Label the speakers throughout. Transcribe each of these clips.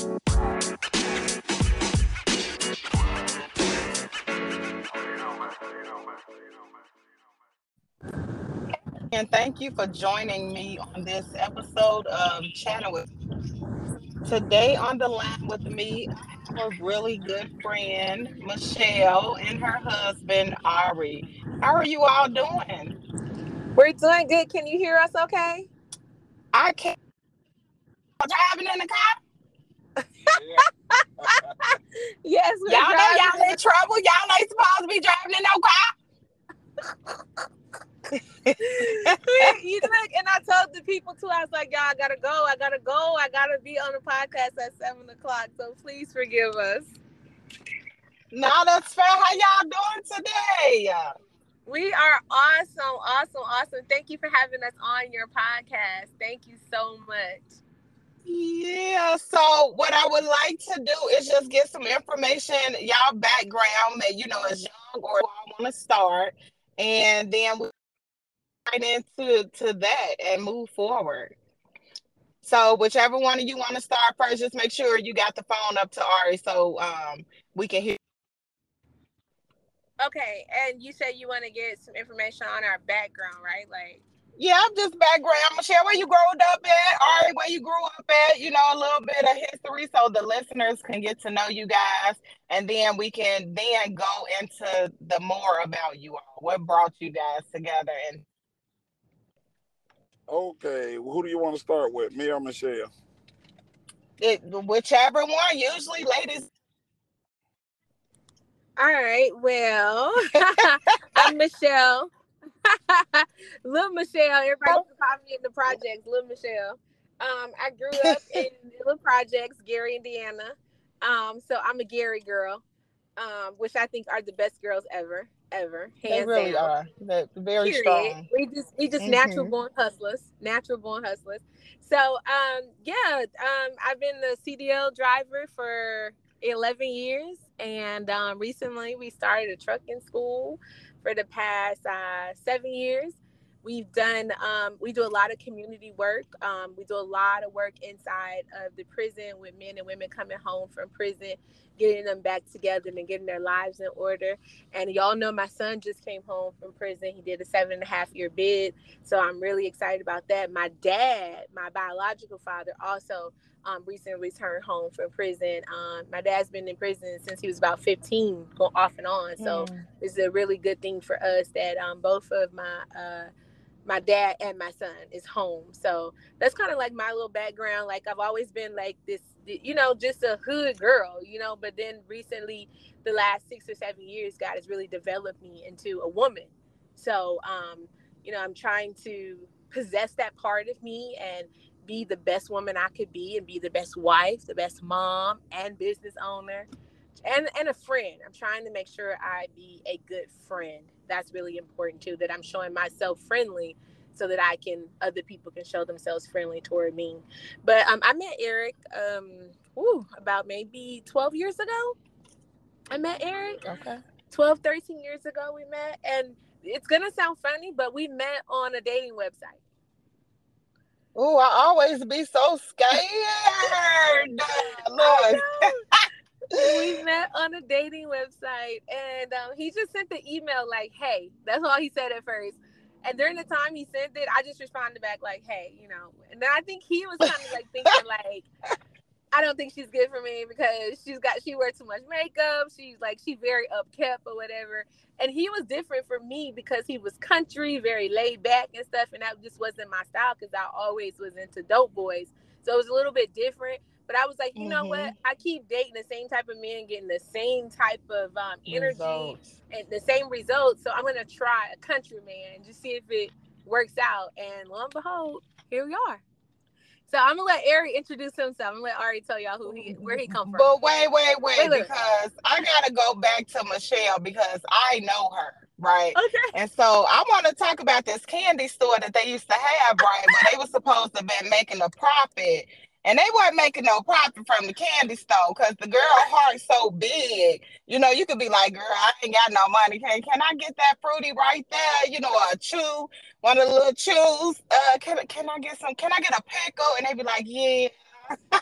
Speaker 1: And thank you for joining me on this episode of Channel with. Today on the line with me, I have a really good friend, Michelle, and her husband, Arie. How are you all doing?
Speaker 2: We're doing good. Can you hear us okay?
Speaker 1: I can't. Driving in the car?
Speaker 2: Yes,
Speaker 1: Y'all know y'all in trouble. Y'all ain't supposed to be driving in no car.
Speaker 2: you look, and I told the people too. I was like, "Y'all, I gotta go. I gotta go. I gotta be on the podcast at seven o'clock. So please forgive us."
Speaker 1: No, that's fair. How y'all doing today?
Speaker 2: We are awesome, awesome, awesome. Thank you for having us on your podcast. Thank you so much.
Speaker 1: Yeah, so what I would like to do is just get some information, y'all background, that you know, as young or I want to start, and then we right into to that and move forward. So whichever one of you want to start first, just make sure you got the phone up to Arie so um we can hear.
Speaker 2: Okay, and you said you want to get some information on our background, right? Like,
Speaker 1: Yeah, I'm just background. Michelle, where you grew up at, Arie, where you grew up at, you know, a little bit of history so the listeners can get to know you guys. And then we can then go into the more about you all. What brought you guys together and
Speaker 3: Okay, who do you want to start with, me or Michelle?
Speaker 1: it, whichever one, usually ladies.
Speaker 2: all right, well, I'm Michelle. Little Michelle, everybody can call me in the projects. Little Michelle. Um, I grew up in Little Projects, Gary, Indiana. Um, so I'm a Gary girl, um, which I think are the best girls ever, ever.
Speaker 1: They really
Speaker 2: down.
Speaker 1: are. They're very
Speaker 2: Period.
Speaker 1: strong.
Speaker 2: We just we just natural
Speaker 1: Mhm.
Speaker 2: born hustlers, natural born hustlers. So um yeah, um I've been the CDL driver for 11 years and um recently we started a trucking school for the past uh 7 years. We've done um we do a lot of community work. Um we do a lot of work inside of the prison with men and women coming home from prison, getting them back together and getting their lives in order. And y'all know my son just came home from prison. He did a seven and a half year bid. So I'm really excited about that. My dad, my biological father, also um, recently returned home from prison. Um, my dad's been in prison since he was about 15, going off and on. So
Speaker 1: Mm.
Speaker 2: it's a really good thing for us that um, both of my uh, my dad and my son is home. So that's kind of like my little background. Like I've always been like this, you know, just a hood girl, you know. But then recently, the last six or seven years, God has really developed me into a woman. So, um, you know, I'm trying to possess that part of me and be the best woman I could be and be the best wife, the best mom and business owner and and a friend. I'm trying to make sure I be a good friend. That's really important too that I'm showing myself friendly so that I can other people can show themselves friendly toward me. But um I met Eric um ooh, about maybe 12 years ago. I met Eric.
Speaker 1: Okay.
Speaker 2: 12, 13 years ago we met. And it's gonna sound funny, but we met on a dating website.
Speaker 1: Oh, I always be so scared. Lord.
Speaker 2: we met on a dating website and um, he just sent the email like hey that's all he said at first and during the time he sent it i just responded back like hey you know and then i think he was kind of like thinking like i don't think she's good for me because she's got she wears too much makeup she's like she's very upkept or whatever and he was different for me because he was country very laid back and stuff and that just wasn't my style because i always was into dope boys so it was a little bit different but I was like, you know what? I keep dating the same type of men, getting the same type of um, energy
Speaker 1: Results.
Speaker 2: and the same results. So I'm gonna try a country man and just see if it works out. And lo and behold, here we are. So I'm gonna let Arie introduce himself. I'm gonna let Arie tell y'all who he where he come from.
Speaker 1: But wait, wait, wait,
Speaker 2: Wait, wait.
Speaker 1: because I gotta go back to Michelle because I know her, right?
Speaker 2: Okay.
Speaker 1: And so I want to talk about this candy store that they used to have, right? Where they were supposed to be making a profit. And they weren't making no profit from the candy store because the girl heart so big. You know, you could be like, girl, I ain't got no money. Can, can I get that fruity right there? You know, a chew, one of the little chews. Uh, can, can I get some? Can I get a pickle? And they'd be like, yeah.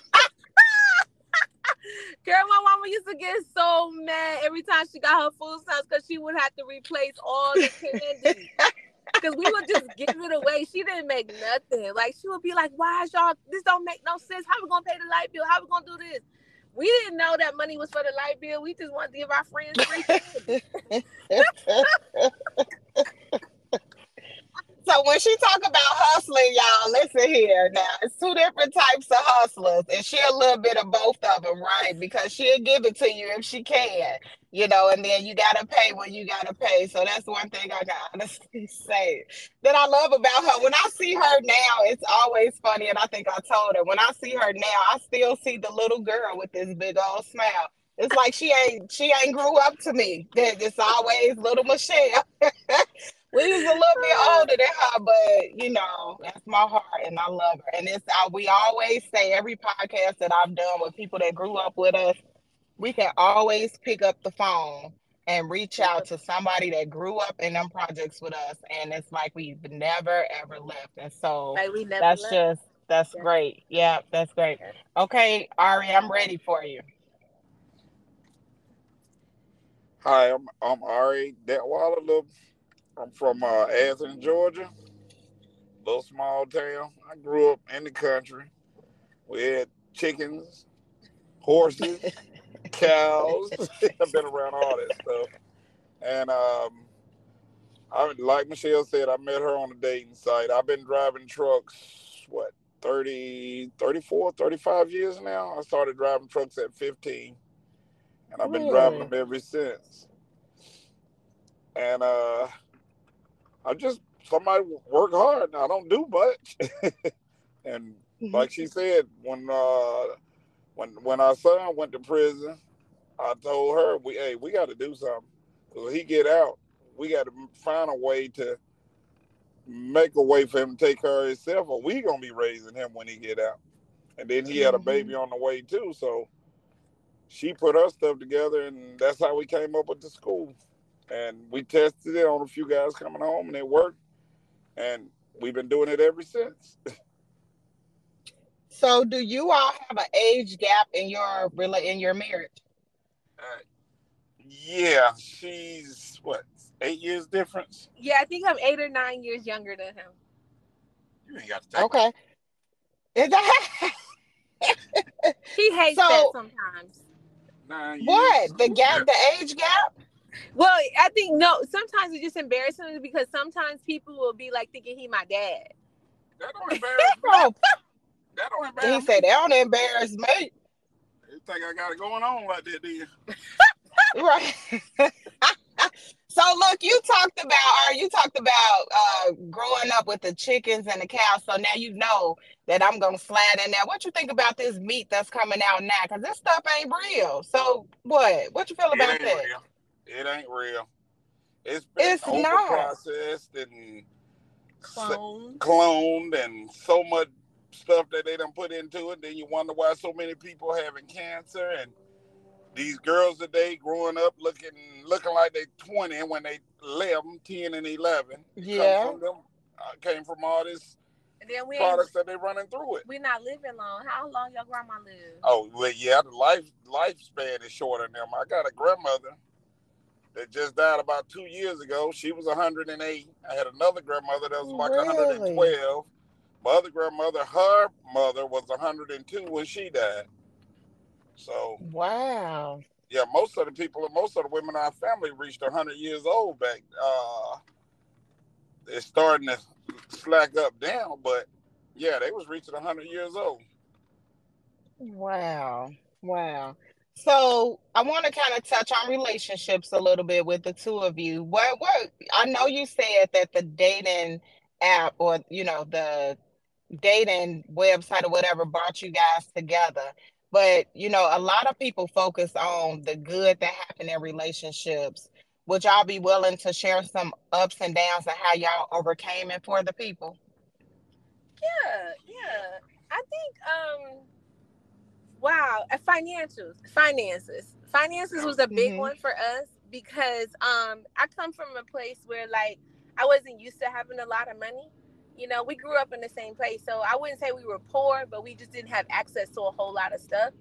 Speaker 2: Girl, my mama used to get so mad every time she got her food stamps because she would have to replace all the candy. Because we would just give it away. She didn't make nothing. Like she would be like, "Why is y'all? This don't make no sense. How we gonna pay the light bill? How we gonna do this?" We didn't know that money was for the light bill. We just wanted to give our friends free.
Speaker 1: So when she talk about hustling, y'all, listen here. Now it's two different types of hustlers, and she a little bit of both of them, right? Because she'll give it to you if she can, you know, and then you gotta pay what you gotta pay. So that's one thing I got honestly say that I love about her. When I see her now, it's always funny, and I think I told her when I see her now, I still see the little girl with this big old smile. It's like she ain't she ain't grew up to me. It's always little Michelle. we was a little bit older than her, but you know, that's my heart and I love her. And it's uh, we always say every podcast that I've done with people that grew up with us, we can always pick up the phone and reach out to somebody that grew up in them projects with us. And it's like we've never ever left. And so
Speaker 2: Like we never
Speaker 1: that's
Speaker 2: left.
Speaker 1: just that's
Speaker 2: Yeah.
Speaker 1: great. Yeah, that's great. Okay, Arie, I'm ready for you.
Speaker 3: Hi, I'm I'm Arie Deadwiler. I'm from uh, Athens, Georgia. Little small town. I grew up in the country. We had chickens, horses, cows. I've been around all that stuff. And um, I like Michelle said, I met her on a dating site. I've been driving trucks, what, 30, 34, 35 years now. I started driving trucks at 15. And I've been driving them ever since. And uh I just somebody work hard. I don't do much. and like she said, when uh when when our son went to prison, I told her we hey we got to do something because he get out, we got to find a way to make a way for him to take care of himself, or we gonna be raising him when he get out. And then he had a baby on the way too, so she put her stuff together, and that's how we came up with the school. And we tested it on a few guys coming home, and it worked. And we've been doing it ever since.
Speaker 1: So do you all have an age gap in your rela- in your marriage?
Speaker 3: Uh, yeah, she's what eight years difference.
Speaker 2: Yeah, I think I'm eight or nine years younger than him.
Speaker 3: You ain't got to take
Speaker 1: Okay. Is that
Speaker 2: He hates
Speaker 1: So-
Speaker 2: that sometimes.
Speaker 3: nine years.
Speaker 1: what? The gap, the age gap?
Speaker 2: Well, I think no. Sometimes it's just embarrassing because sometimes people will be like thinking he my dad.
Speaker 3: That don't embarrass me. That don't
Speaker 1: he
Speaker 3: embarrass me.
Speaker 1: said they don't embarrass me.
Speaker 3: You think I got it going on like that, do you?
Speaker 1: Right. so look, you talked about or you talked about uh growing up with the chickens and the cows. So now you know that I'm gonna slide in there. What you think about this meat that's coming out now? Cause this stuff ain't real. So what? What you feel
Speaker 3: It
Speaker 1: about
Speaker 3: ain't
Speaker 1: that?
Speaker 3: real. It ain't real. It's been
Speaker 1: It's not.
Speaker 3: processed and s- cloned and so much stuff that they done put into it. Then you wonder why so many people having cancer and these girls today growing up looking looking like they 20 when they 11, 10 and 11.
Speaker 1: Yeah.
Speaker 3: Come from them, uh, came from all this
Speaker 2: And then we ain't,
Speaker 3: products that they running through it.
Speaker 2: We're not living long. How long your grandma live?
Speaker 3: Oh well, yeah, the life lifespan is shorter than them. I got a grandmother that just died about two years ago. She was 108. I had another grandmother that was like
Speaker 1: Really?
Speaker 3: 112. My other grandmother, her mother was 102 when she died. So
Speaker 1: Wow.
Speaker 3: yeah, most of the people, most of the women in our family reached 100 years old back. Uh, it's starting to slack up down, but yeah, they was reaching 100 years old.
Speaker 1: Wow. Wow. So I want to kind of touch on relationships a little bit with the two of you. What what I know you said that the dating app or you know the dating website or whatever brought you guys together. But you know, a lot of people focus on the good that happened in relationships. Would y'all be willing to share some ups and downs of how y'all overcame it for the people?
Speaker 2: Yeah, yeah. I think um wow, uh, financials, finances. Finances was a big
Speaker 1: Mhm.
Speaker 2: one for us because um I come from a place where like I wasn't used to having a lot of money. You know, we grew up in the same place, so I wouldn't say we were poor, but we just didn't have access to a whole lot of stuff.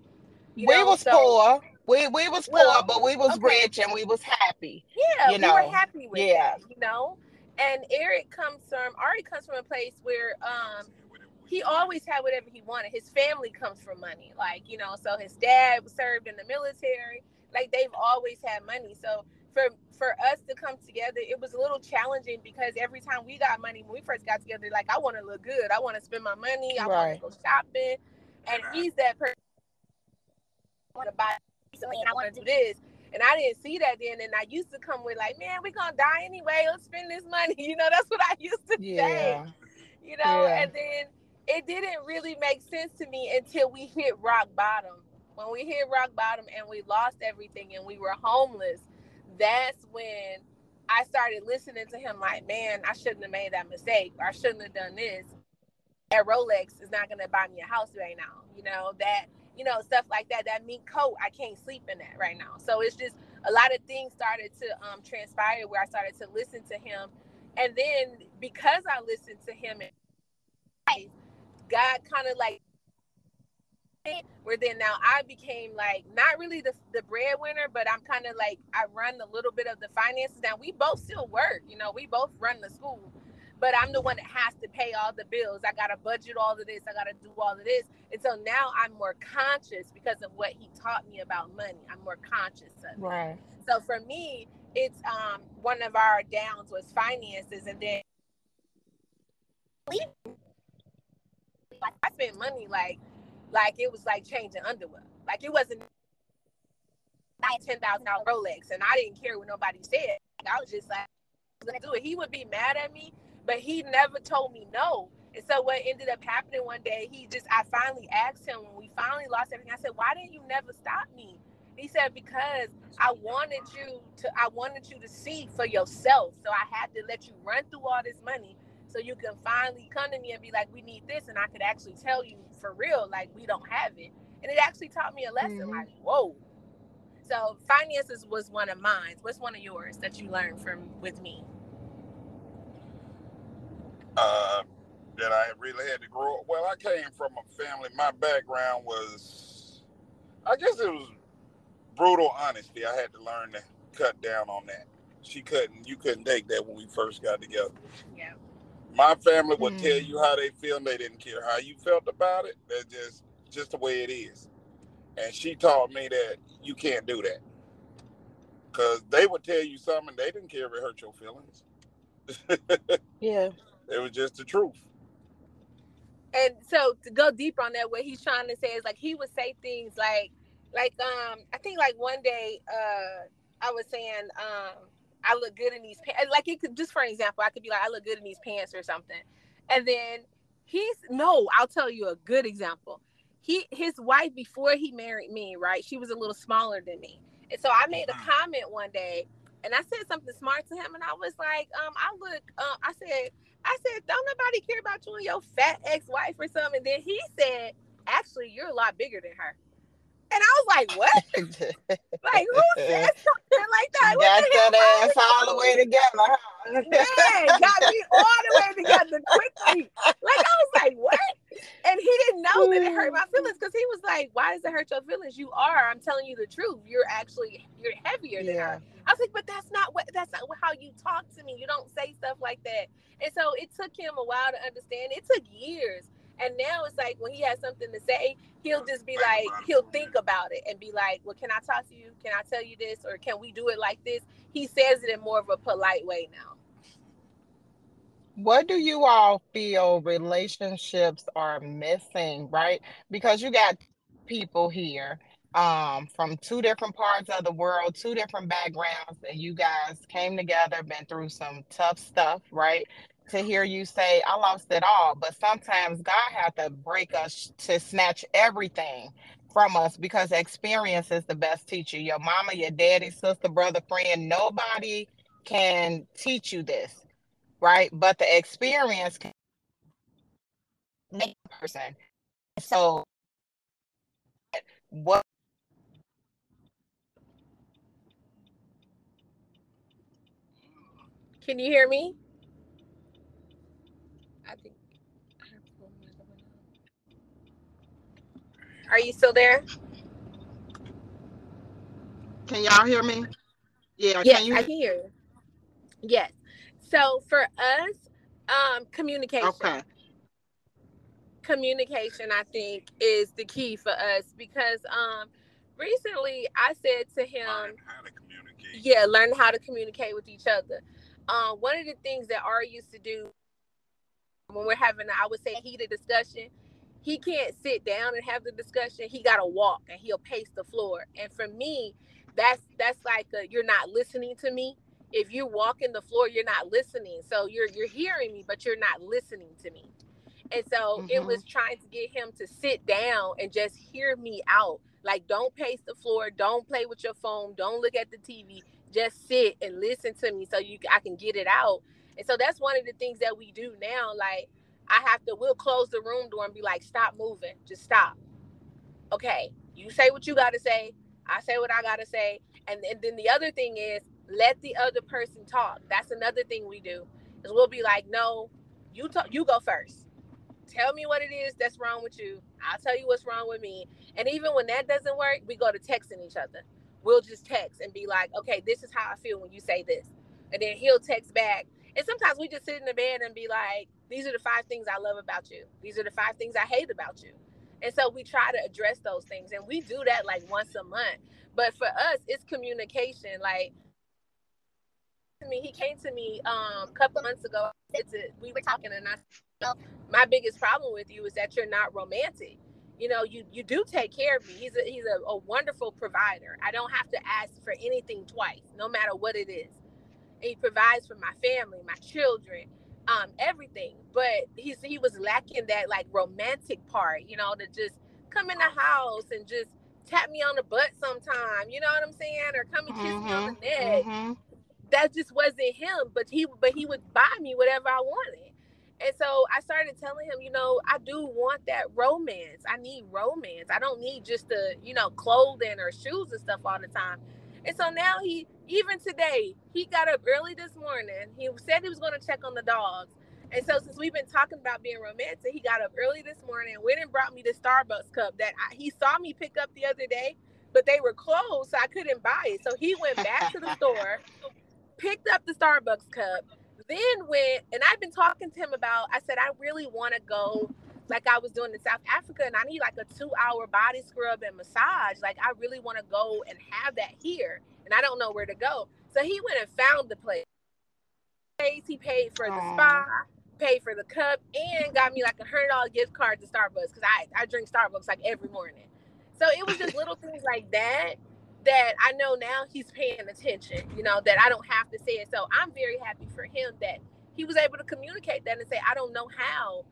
Speaker 2: You
Speaker 1: we
Speaker 2: know,
Speaker 1: was
Speaker 2: so-
Speaker 1: poor.
Speaker 4: We we was
Speaker 2: Well,
Speaker 4: poor, but we was
Speaker 2: okay.
Speaker 4: rich and we was happy.
Speaker 2: Yeah,
Speaker 4: You
Speaker 2: we were
Speaker 4: know,
Speaker 2: happy with
Speaker 4: yeah.
Speaker 2: that, you know. And Eric comes from Arie comes from a place where um he always had whatever he wanted. His family comes from money, like you know. So his dad served in the military. Like they've always had money. So for for us to come together, it was a little challenging because every time we got money, when we first got together, like I want to look good, I want to spend my money, I
Speaker 4: Right.
Speaker 2: want to go shopping, and he's that person. I want to buy and I want to do this. And I didn't see that then, and I used to come with like, man, we're gonna die anyway. Let's spend this money. You know, that's what I used to say you know
Speaker 4: Yeah.
Speaker 2: and then it didn't really make sense to me until we hit rock bottom. When we hit rock bottom and we lost everything and we were homeless that's when i started listening to him like man i shouldn't have made that mistake. Or i shouldn't have done this. That rolex is not going to buy me a house right now. You know that you know stuff like that that mink coat i can't sleep in that right now. So it's just a lot of things started to um, transpire where i started to listen to him. And then because I listened to him, God kind of like where then now I became like not really the the breadwinner, but I'm kind of like I run a little bit of the finances. Now we both still work, you know, we both run the school, but I'm the one that has to pay all the bills. I gotta budget all of this. I gotta do all of this, and so now I'm more conscious because of what he taught me about money. I'm more conscious of it.
Speaker 4: Right.
Speaker 2: So for me, it's um one of our downs was finances, and then like I spent money like like it was like changing underwear. Like it wasn't buying ten thousand dollar Rolex, and I didn't care what nobody said. I was just like, gonna do it. He would be mad at me, but he never told me no. And so what ended up happening one day, he just I finally asked him when we finally lost everything. I said, "Why didn't you never stop me?" He said, "Because I wanted you to I wanted you to see for yourself. So I had to let you run through all this money so you can finally come to me and be like, "We need this," and I could actually tell you for real, like we don't have it. And it actually taught me a lesson.
Speaker 4: Mhm.
Speaker 2: Like, whoa. So finances was one of mine. What's one of yours that you learned from with me?
Speaker 3: uh, that I really had to grow up. Well, I came from a family. My background was, I guess it was brutal honesty. I had to learn to cut down on that. She couldn't. You couldn't take that when we first got together.
Speaker 2: Yeah.
Speaker 3: My family would tell
Speaker 4: Mm.
Speaker 3: you how they feel, and they didn't care how you felt about it. That's just just the way it is. And she taught me that you can't do that. Cause they would tell you something, and they didn't care if it hurt your feelings.
Speaker 4: Yeah.
Speaker 3: It was just the truth.
Speaker 2: and so to go deeper on that what he's trying to say is like he would say things like like um i think like one day uh i was saying um i look good in these pants like it could just for an example i could be like i look good in these pants or something and then he's no i'll tell you a good example he his wife before he married me right she was a little smaller than me and so i made a comment one day and i said something smart to him and i was like um i look um i said I said, don't nobody care about you and your fat ex-wife or something. And then he said, actually, you're a lot bigger than her. And I was like, what? Like, who said something like that?
Speaker 4: Got
Speaker 2: What the hell
Speaker 4: that ass all the way together, huh?
Speaker 2: Man, got me all the way together quickly. Like, I was like, what? And he didn't know that it hurt my mm. feelings because he was like, why does it hurt your feelings? You are. I'm telling you the truth. You're actually, you're heavier than her.
Speaker 4: Yeah.
Speaker 2: I was like, but that's not what that's not how you talk to me. You don't say stuff like that. And so it took him a while to understand. It took years. And now it's like when he has something to say, he'll just be like, he'll think about it and be like, Well, can I talk to you? Can I tell you this? Or can we do it like this? He says it in more of a polite way now.
Speaker 4: What do you all feel relationships are missing, right? Because you got people here um from two different parts of the world, two different backgrounds, and you guys came together, been through some tough stuff, right? To hear you say, I lost it all, but sometimes God had to break us to snatch everything from us because experience is the best teacher. Your mama, your daddy, sister, brother, friend, nobody can teach you this right? But the experience can make a person. So, what
Speaker 2: Can you hear me? I think Are you still there?
Speaker 4: Can y'all hear me? Yeah.
Speaker 2: Yes,
Speaker 4: can you?
Speaker 2: I can hear you. Yes. So for us, um, communication.
Speaker 4: Okay.
Speaker 2: Communication, I think, is the key for us because um recently I said to him,
Speaker 3: Learn how to communicate.
Speaker 2: yeah, learn how to communicate with each other. Um, one of the things that Arie used to do when we're having, I would say, heated discussion, he can't sit down and have the discussion. He got to walk and he'll pace the floor. And for me, that's that's like a, you're not listening to me. If you're walking the floor, you're not listening. So you're you're hearing me, but you're not listening to me. And so it
Speaker 4: Mhm.
Speaker 2: was trying to get him to sit down and just hear me out. Like, don't pace the floor, don't play with your phone, don't look at the TV. Just sit and listen to me so you I can get it out. And so that's one of the things that we do now. Like, I have to, we'll close the room door and be like, stop moving, just stop. Okay, you say what you got to say. I say what I got to say. And, and then the other thing is, let the other person talk. That's another thing we do. Is we'll be like, no, you talk, you go first. Tell me what it is that's wrong with you. I'll tell you what's wrong with me. And even when that doesn't work, we go to texting each other. We'll just text and be like, okay, this is how I feel when you say this. And then he'll text back. And sometimes we just sit in the bed and be like, these are the five things I love about you. These are the five things I hate about you. And so we try to address those things. And we do that like once a month. But for us, it's communication. Like, to me, he came to me um, a couple months ago. We were talking, and I said, my biggest problem with you is that you're not romantic. You know, you you do take care of me. He's a he's a, a wonderful provider. I don't have to ask for anything twice, no matter what it is. He provides for my family, my children, um, everything. But he's he was lacking that like romantic part, you know, to just come in the house and just tap me on the butt sometime, you know what I'm saying? Or come and kiss me on the neck
Speaker 4: Mhm.
Speaker 2: that just wasn't him. But he but he would buy me whatever I wanted. And so I started telling him, you know, I do want that romance. I need romance. I don't need just the, you know, clothing or shoes and stuff all the time. And so now he, even today, he got up early this morning. He said he was going to check on the dogs. And so since we've been talking about being romantic, he got up early this morning, went and brought me the Starbucks cup that I, he saw me pick up the other day, but they were closed, so I couldn't buy it. So he went back to the store, picked up the Starbucks cup, then went and I've been talking to him about. I said I really want to go, like I was doing in South Africa, and I need like a two-hour body scrub and massage. Like I really want to go and have that here, and I don't know where to go. So he went and found the place. He paid for the spa, paid for the cup, and got me like a hundred dollar gift card to Starbucks because I I drink Starbucks like every morning. So it was just little things like that that I know now he's paying attention, you know, that I don't have to say it. So I'm very happy for him that he was able to communicate that and say, I don't know how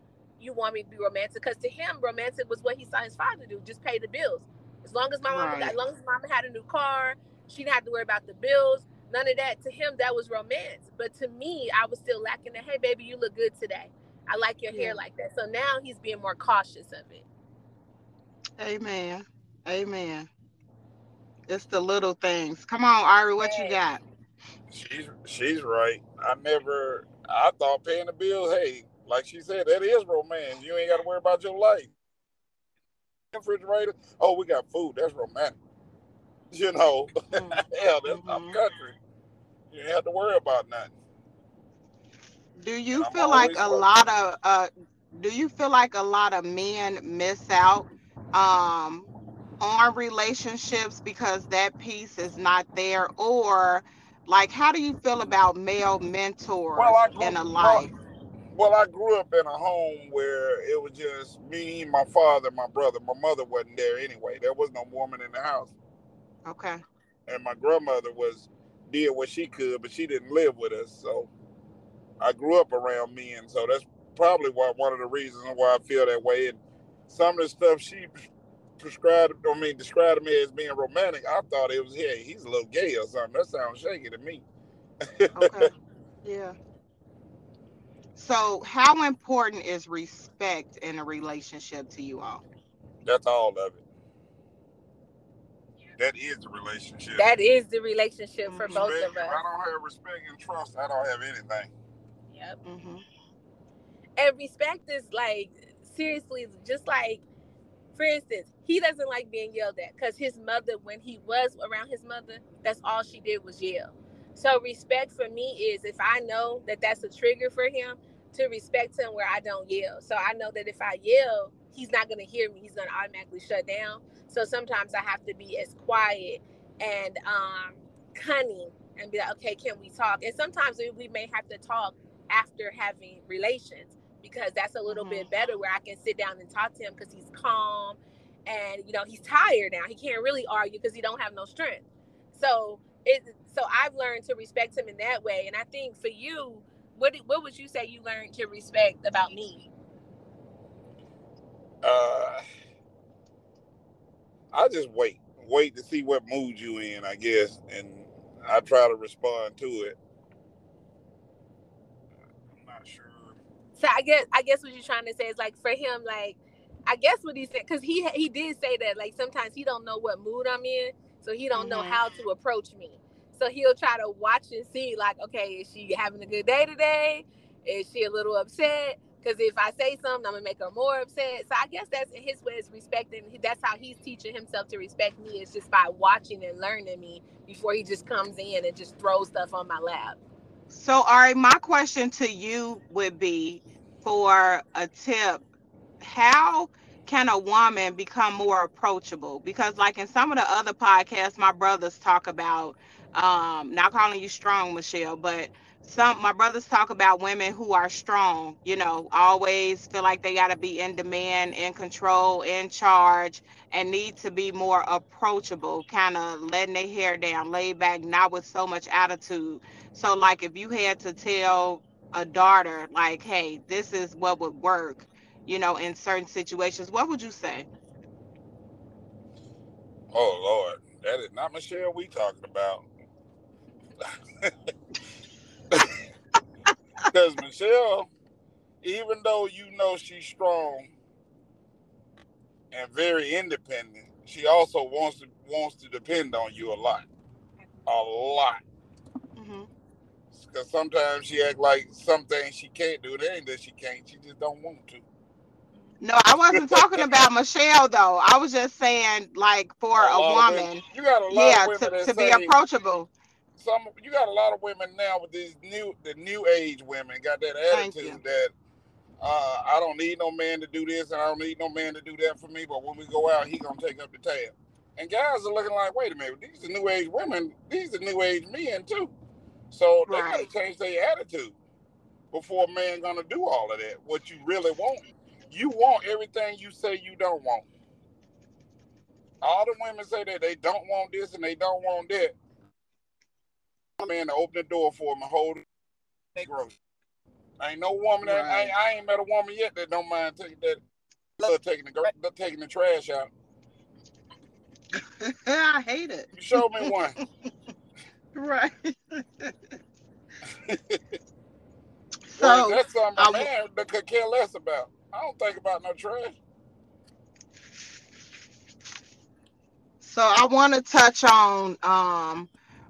Speaker 2: you want me to be romantic. Because to him, romantic was what he saw his father do, just pay the bills. As long as my mama,
Speaker 4: Right.
Speaker 2: as long as mama had a new car, she didn't have to worry about the bills. None of that. To him, that was romance. But to me, I was still lacking that, hey, baby, you look good today. I like your
Speaker 4: Yeah.
Speaker 2: hair like that. So now he's being more cautious of it.
Speaker 4: Amen. Amen. It's the little things. Come on, Arie, what you got?
Speaker 3: She's she's right. I never I thought paying the bills, hey, like she said, that is romance. You ain't gotta worry about your life. Refrigerator, oh, we got food, that's romantic. You know,
Speaker 4: Mm.
Speaker 3: hell, that's I'm
Speaker 4: Mhm.
Speaker 3: country. You ain't have to worry about nothing.
Speaker 4: Do you
Speaker 3: I'm
Speaker 4: feel like a
Speaker 3: welcome.
Speaker 4: lot of uh do you feel like a lot of men miss out um on relationships because that piece is not there or like how do you feel about male mentors
Speaker 3: Well,
Speaker 4: in a life?
Speaker 3: well, I grew up in a home where it was just me, my father, my brother. My mother wasn't there anyway. There was no woman in the house.
Speaker 4: Okay.
Speaker 3: and my grandmother was did what she could, but she didn't live with us. So I grew up around men, so that's probably why one of the reasons why I feel that way. And some of the stuff she prescribed, I mean, described to me as being romantic, I thought it was, yeah, he's a little gay or something. That sounds shaky to me.
Speaker 4: Okay. yeah. So how important is respect in a relationship to you all?
Speaker 3: That's all of it. That is the relationship.
Speaker 2: That is the relationship for
Speaker 4: Mhm.
Speaker 2: both
Speaker 3: Respect,
Speaker 2: of
Speaker 3: if
Speaker 2: us.
Speaker 3: I don't have respect and trust, I don't have anything.
Speaker 2: Yep.
Speaker 4: Mm-hmm.
Speaker 2: and respect is like seriously just like for instance, he doesn't like being yelled at because his mother, when he was around his mother, that's all she did was yell. So respect for me is if I know that that's a trigger for him, to respect him where I don't yell. So I know that if I yell, he's not going to hear me. He's going to automatically shut down. So sometimes I have to be as quiet and um, cunning and be like, okay, can we talk? And sometimes we may have to talk after having relations because that's a little mm-hmm. bit better where I can sit down and talk to him because he's calm and you know he's tired now. He can't really argue because he don't have no strength. So it so I've learned to respect him in that way. And I think for you, what what would you say you learned to respect about me?
Speaker 3: Uh, I just wait, wait to see what mood you in, I guess, and I try to respond to it. I'm not sure.
Speaker 2: So I guess I guess what you're trying to say is like for him, like I guess what he said because he he did say that like sometimes he don't know what mood I'm in, so he don't mm-hmm. know how to approach me. So he'll try to watch and see, like, okay, is she having a good day today? Is she a little upset? Because if I say something, I'm gonna make her more upset. So I guess that's his way of respecting. That's how he's teaching himself to respect me. Is just by watching and learning me before he just comes in and just throws stuff on my lap.
Speaker 1: So, all right, my question to you would be for a tip: How can a woman become more approachable? Because, like in some of the other podcasts, my brothers talk about um, not calling you strong, Michelle, but some my brothers talk about women who are strong, you know, always feel like they got to be in demand, in control, in charge, and need to be more approachable, kind of letting their hair down, laid back, not with so much attitude. So, like, if you had to tell a daughter, like, hey, this is what would work, you know, in certain situations, what would you say?
Speaker 3: Oh, Lord, that is not Michelle we talking about. Because Michelle, even though you know she's strong and very independent, she also wants to wants to depend on you a lot, a lot. Because mm-hmm. sometimes she act like some things she can't do. It ain't that she can't. She just don't want to.
Speaker 1: No, I wasn't talking about Michelle though. I was just saying, like, for a, a woman,
Speaker 3: you got a lot yeah,
Speaker 1: to, to be approachable
Speaker 3: some you got a lot of women now with these new the new age women got that attitude that uh, I don't need no man to do this and I don't need no man to do that for me. But when we go out, he gonna take up the tab. And guys are looking like, wait a minute, these are new age women. These are new age men too. So they right. gotta change their attitude before a man gonna do all of that. What you really want, you want everything you say you don't want. All the women say that they don't want this and they don't want that man to open the door for him and hold it grocery. Ain't no woman that right. I, I, ain't met a woman yet that don't mind taking that love taking the taking the trash out.
Speaker 1: I hate it.
Speaker 3: You show me one.
Speaker 1: right.
Speaker 3: so that's something I, man that could care less about. I don't think about no trash.
Speaker 1: So I want to touch on um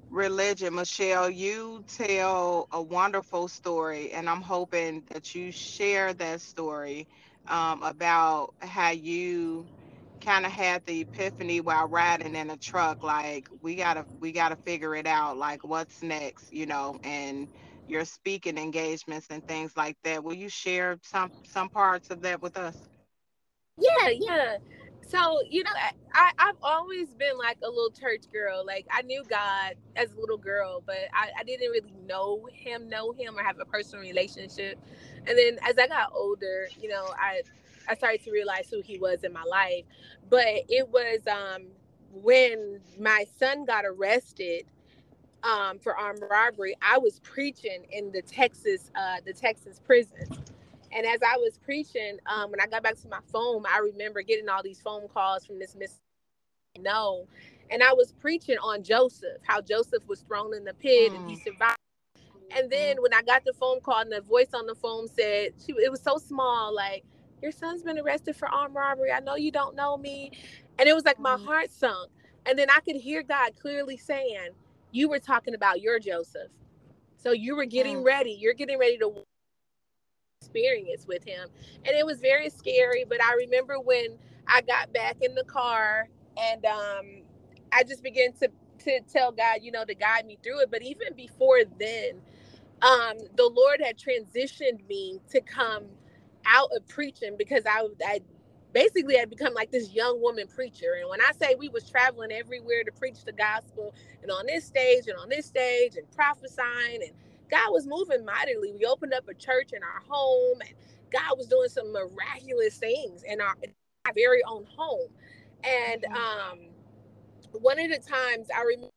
Speaker 1: religion, Michelle, you tell a wonderful story, and I'm hoping that you share that story um, about how you kind of had the epiphany while riding in a truck. Like we gotta, we gotta figure it out. Like what's next, you know, and your speaking engagements and things like that. Will you share some some parts of that with us?
Speaker 2: Yeah, yeah. So you know I, i've always been like a little church girl. Like i knew god as a little girl but I, I didn't really know him know him. Or have a personal relationship. And then as i got older you know i i started to realize who he was in my life. But it was um when my son got arrested um, for armed robbery i was preaching in the texas uh, the texas prison and as I was preaching, um, when I got back to my phone, I remember getting all these phone calls from this Miss No. And I was preaching on Joseph, how Joseph was thrown in the pit mm. and he mm. survived. And then when I got the phone call and the voice on the phone said, she, it was so small, like, your son's been arrested for armed robbery. I know you don't know me. And it was like my mm. heart sunk. And then I could hear God clearly saying, You were talking about your Joseph. So you were getting mm. ready. You're getting ready to experience with him. And it was very scary. But I remember when I got back in the car and um, I just began to to tell God, you know, to guide me through it. But even before then, um, the Lord had transitioned me to come out of preaching because I, I basically had become like this young woman preacher. And when I say we was traveling everywhere to preach the gospel and on this stage and on this stage and prophesying and God was moving mightily. We opened up a church in our home and God was doing some miraculous things in our, in our very own home. And mm-hmm. um, one of the times I remember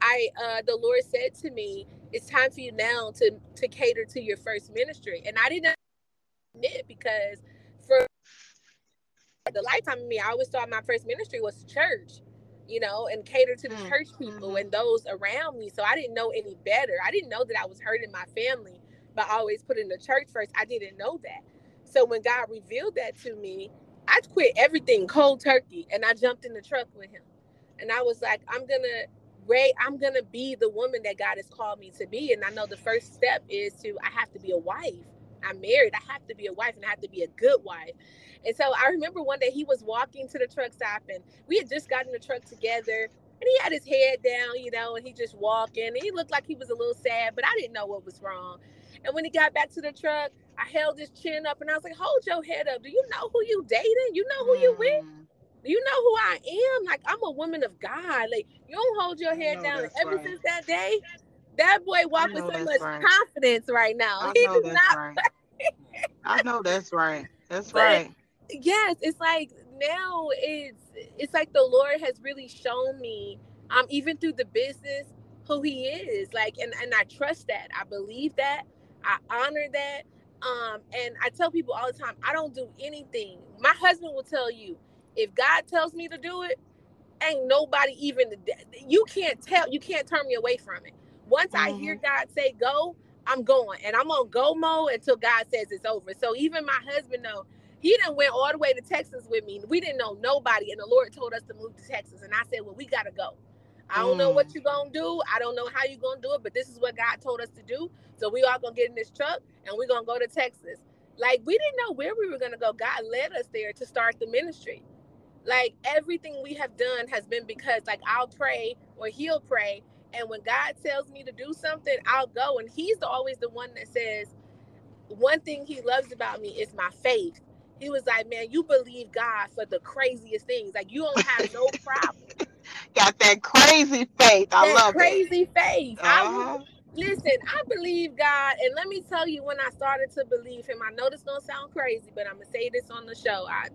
Speaker 2: I uh, the Lord said to me, "It's time for you now to to cater to your first ministry." And I didn't admit because for the lifetime of me, I always thought my first ministry was church, you know, and cater to the mm-hmm. church people mm-hmm. and those around me. So I didn't know any better. I didn't know that I was hurting my family by always putting the church first. I didn't know that. So when God revealed that to me, I quit everything cold turkey and I jumped in the truck with him. And I was like, I'm gonna Ray, I'm gonna be the woman that God has called me to be. And I know the first step is to I have to be a wife. I'm married. I have to be a wife and I have to be a good wife. And so I remember one day he was walking to the truck stop and we had just gotten the truck together and he had his head down, you know, and he just walking. And he looked like he was a little sad, but I didn't know what was wrong. And when he got back to the truck, I held his chin up and I was like, Hold your head up. Do you know who you dating? You know who you with? Mm you know who I am? Like I'm a woman of God. Like you don't hold your head down. Ever right. since that day, that boy walked with so much right. confidence right now.
Speaker 1: I he does not. Right. I know that's right. That's but right.
Speaker 2: Yes, it's like now it's it's like the Lord has really shown me, um, even through the business, who He is. Like, and and I trust that. I believe that. I honor that. Um, and I tell people all the time, I don't do anything. My husband will tell you, if God tells me to do it, ain't nobody even you can't tell you can't turn me away from it. Once mm-hmm. I hear. God say go, I'm going and I'm on go mode until God says it's over. So even my husband though, he didn't went all the way to Texas with me. We didn't know nobody, and the Lord told us to move to Texas. And I said, Well, we gotta go. I don't mm. know what mm. you're gonna do. I don't know how you're gonna do it, but this is what God told us to do. So we all gonna get in this truck and we're gonna go to Texas. Like we didn't know where we were gonna go. God led us there to start the ministry like everything we have done has been because like I'll pray or he'll pray and when God tells me to do something I'll go. And he's always the one that says one thing he loves about me is my faith. He was like man you believe God for the craziest things. Like you don't have no problem.
Speaker 1: Got that crazy faith. I that love
Speaker 2: crazy it. faith uh-huh. I, listen I believe God. And let me tell you when I started to believe him I know this gonna sound crazy but I'm gonna say this on the show. I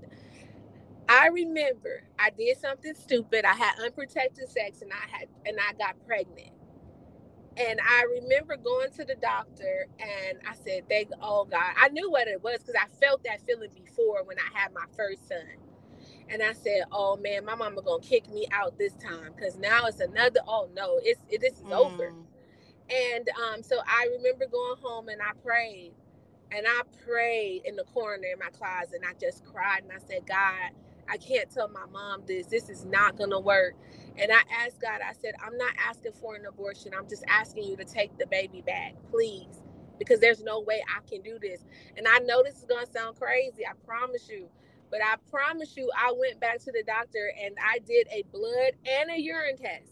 Speaker 2: I remember I did something stupid. I had unprotected sex and I had and I got pregnant. And I remember going to the doctor and I said, Thank oh God. I knew what it was because I felt that feeling before when I had my first son. And I said, Oh man, my mama gonna kick me out this time because now it's another oh no, it's it, this is mm. over. And um, so I remember going home and I prayed. And I prayed in the corner in my closet and I just cried and I said, God, I can't tell my mom this. This is not going to work. And I asked God, I said, I'm not asking for an abortion. I'm just asking you to take the baby back, please, because there's no way I can do this. And I know this is going to sound crazy. I promise you. But I promise you, I went back to the doctor and I did a blood and a urine test.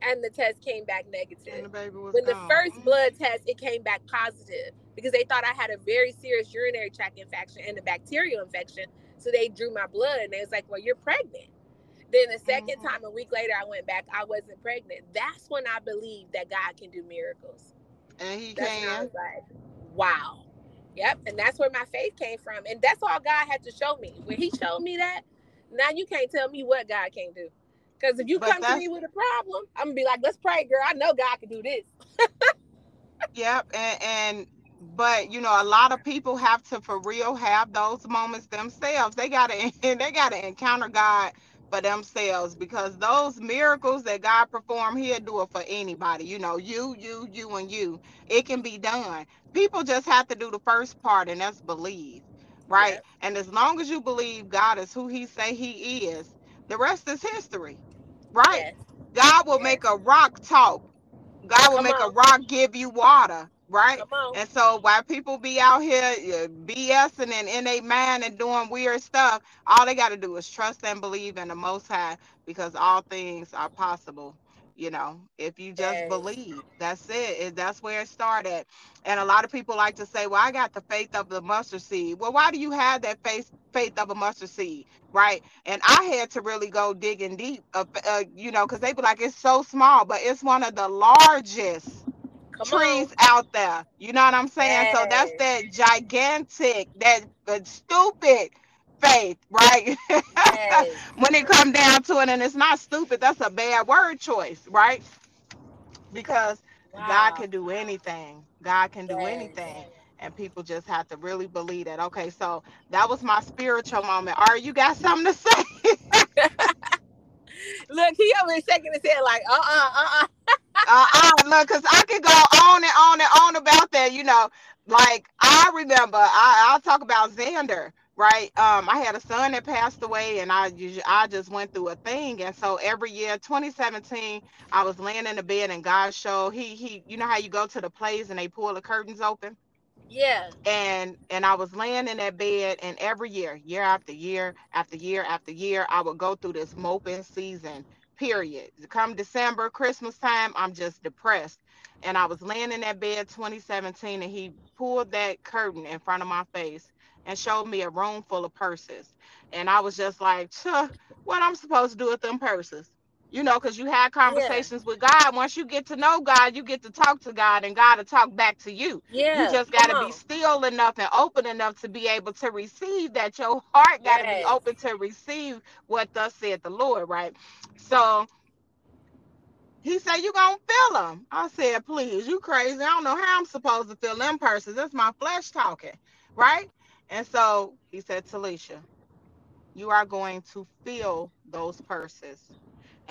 Speaker 2: And the test came back negative.
Speaker 1: And The baby was
Speaker 2: when the first mm-hmm. blood test, it came back positive because they thought I had a very serious urinary tract infection and a bacterial infection so they drew my blood and they was like, Well, you're pregnant. Then the 2nd mm-hmm. time, a week later, I went back. I wasn't pregnant. That's when I believed that God can do miracles.
Speaker 1: And He that's can. I was
Speaker 2: like, wow. Yep. And that's where my faith came from. And that's all God had to show me. When He showed me that, now you can't tell me what God can't do. Because if you but come to me with a problem, I'm gonna be like, let's pray, girl. I know God can do this.
Speaker 1: yep. And, and but you know a lot of people have to for real have those moments themselves. They gotta they gotta encounter god for themselves because those miracles that god perform he'll do it for anybody you know you you you and you. It can be done. People just have to do the first part and that's believe right? And as long as you believe god is who he say he is the rest is history right? God will make a rock talk. God will Come make on. a rock give you water right? And so while people be out here BSing and in their mind and doing weird stuff, all they got to do is trust and believe in the Most High because all things are possible. You know, if you just
Speaker 2: Yes.
Speaker 1: believe, that's it. It- That's where it started. And a lot of people like to say, "Well, I got the faith of the mustard seed." Well, why do you have that faith faith of a mustard seed, right? And I had to really go digging deep, uh, uh, you know, because they be like, "It's so small," but it's one of the largest
Speaker 2: Come
Speaker 1: trees
Speaker 2: on.
Speaker 1: out there. You know what I'm saying? So that's that gigantic, that, that stupid faith, right?
Speaker 2: Yes.
Speaker 1: when it come down to it, and it's not stupid, that's a bad word choice, right? Because God can do anything. God can do
Speaker 2: Yes.
Speaker 1: anything. And people just have to really believe that. Okay, so that was my spiritual moment. Are you got something to say?
Speaker 2: Look, he over shaking his head like, uh uh uh uh.
Speaker 1: uh, uh look, cause I could go on and on and on about that. You know, like I remember, I, I'll talk about Xander. Right. Um, I had a son that passed away, and I I just went through a thing, and so every year, 2017, I was laying in the bed, and God showed he he, you know how you go to the plays and they pull the curtains open
Speaker 2: Yeah.
Speaker 1: and and I was laying in that bed, and every year, year after year after year after year, I would go through this moping season. Period. Come December, Christmas time, I'm just depressed. And I was laying in that bed 2017, and he pulled that curtain in front of my face and showed me a room full of purses. And I was just like, "Chuh, what I'm supposed to do with them purses? You know, because you had conversations with God. Once you get to know God, you get to talk to God, and God will talk back to you
Speaker 2: Yeah.
Speaker 1: you just got to be still enough and open enough to be able to receive that. Your heart got to be open to receive what thus said the Lord, right? So he said, You gonna feel them. I said, Please, you crazy. I don't know how I'm supposed to feel them persons. That's my flesh talking, right? And so he said, Talesha, you are going to feel those purses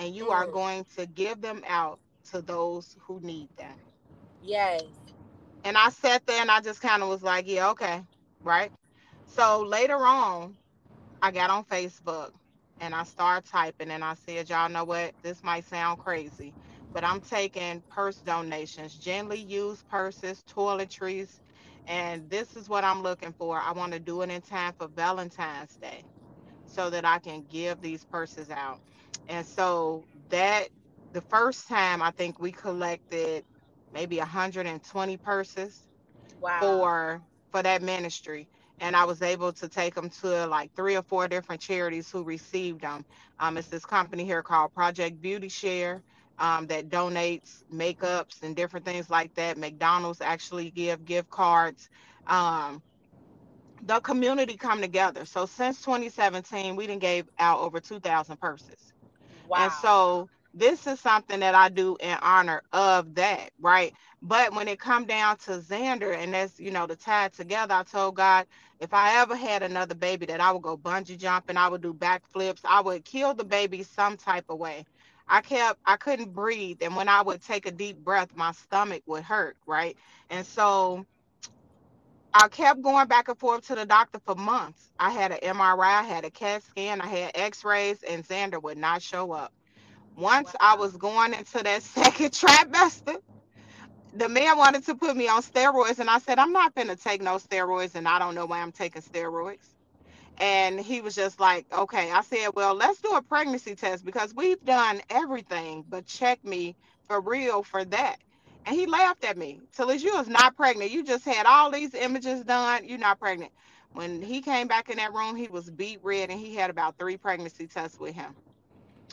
Speaker 1: and you are
Speaker 2: Mm.
Speaker 1: going to give them out to those who need them.
Speaker 2: Yes.
Speaker 1: And I sat there and I just kind of was like, yeah, okay, right. So later on, I got on Facebook and I started typing and I said, y'all know what? This might sound crazy, but I'm taking purse donations, gently used purses, toiletries, and this is what I'm looking for. I want to do it in time for Valentine's Day so that I can give these purses out. And so that the first time I think we collected maybe 120 purses
Speaker 2: Wow.
Speaker 1: for for that ministry. And i was able to take them to like three or four different charities who received them um, it's this company here called project beauty share um, that donates makeups and different things like that. Mcdonald's actually give gift cards. Um, the community come together. So since 2017 we didn't gave out over 2000 purses
Speaker 2: wow.
Speaker 1: and so this is something that I do in honor of that, right? But when it come down to Xander and that's, you know, the tie together, I told God, if I ever had another baby that I would go bungee jumping, I would do backflips, I would kill the baby some type of way. I kept I couldn't breathe and when I would take a deep breath, my stomach would hurt, right? And so I kept going back and forth to the doctor for months. I had an MRI, I had a CAT scan, I had x-rays, and Xander would not show up. Once I was going into that second trimester, the man wanted to put me on steroids, and I said, I'm not gonna take no steroids, and I don't know why I'm taking steroids. And he was just like, okay. I said, well, let's do a pregnancy test because we've done everything but check me for real for that. And he laughed at me. Till you was not pregnant. You just had all these images done. You're not pregnant. When he came back in that room, he was beat red and he had about three pregnancy tests with him.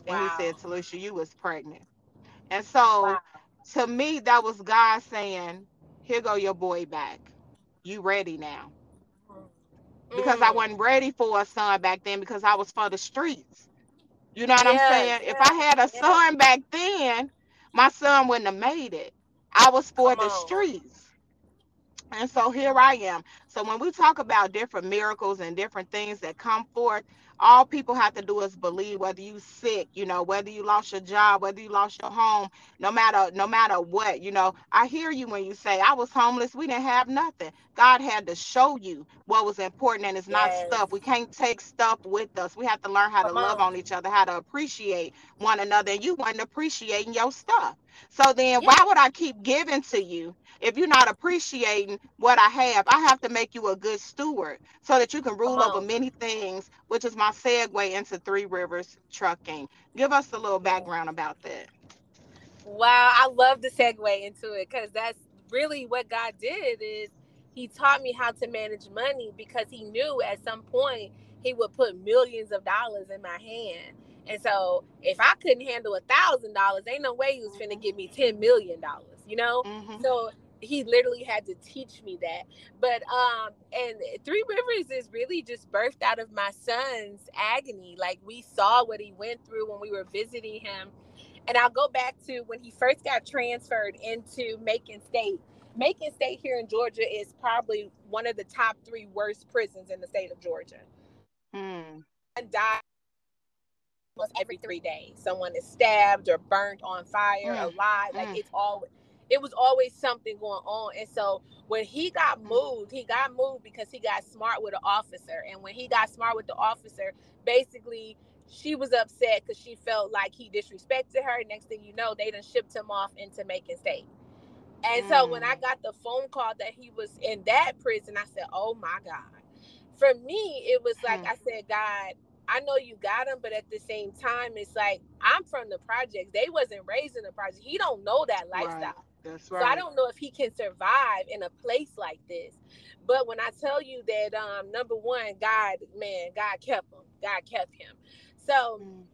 Speaker 1: And he said, Talesha, you was pregnant. And so
Speaker 2: Wow.
Speaker 1: to me, that was God saying, Here go your boy back. You ready now. Because I
Speaker 2: Mm.
Speaker 1: wasn't ready for a son back then because I was for the streets. You know what I'm saying? If I had a son back then, my son wouldn't have made it. I was for
Speaker 2: Come
Speaker 1: the
Speaker 2: on.
Speaker 1: streets. And so here I am. So when we talk about different miracles and different things that come forth, all people have to do is believe whether you sick you know whether you lost your job whether you lost your home no matter no matter what you know. I hear you when you say i was homeless we didn't have nothing. God had to show you what was important and it's not stuff. We can't take stuff with us. We have to learn how to
Speaker 2: Come
Speaker 1: love
Speaker 2: on.
Speaker 1: on each other how to appreciate one another and you weren't appreciating your stuff. So then
Speaker 2: Yeah.
Speaker 1: why would i keep giving to you if you're not appreciating what I have, I have to make you a good steward so that you can rule over many things, which is my segue into Three Rivers Trucking. Give us a little background about that.
Speaker 2: Wow, I love the segue into it because that's really what God did is he taught me how to manage money because he knew at some point he would put millions of dollars in my hand. And so if I couldn't handle a thousand dollars, ain't no way he was finna give me ten million dollars, you know?
Speaker 1: Mhm.
Speaker 2: So he literally had to teach me that. But um and Three Rivers is really just birthed out of my son's agony. Like we saw what he went through when we were visiting him. And I'll go back to when he first got transferred into Macon State. Macon State here in Georgia is probably one of the top three worst prisons in the state of Georgia.
Speaker 1: Mm.
Speaker 2: And died almost every three days. Someone is stabbed or burnt on fire,
Speaker 1: Mm,
Speaker 2: alive. Like
Speaker 1: mm.
Speaker 2: it's always it was always something going on. And so when he got
Speaker 1: Mm.
Speaker 2: moved, he got moved because he got smart with an officer. And when he got smart with the officer, basically she was upset because she felt like he disrespected her. Next thing you know, they done shipped him off into Macon State. And so when I
Speaker 1: Mm.
Speaker 2: got the phone call that he was in that prison, I said, Oh my God. For me, it was like. I said, God, I know you got him, but at the same time, it's like I'm from the projects. They wasn't raised in the project. He don't know that lifestyle.
Speaker 1: Right. That's
Speaker 2: So I don't know if he can survive in a place like this. But when I tell you that, um, number one, God, man, God kept him. God kept him. So
Speaker 1: Mm.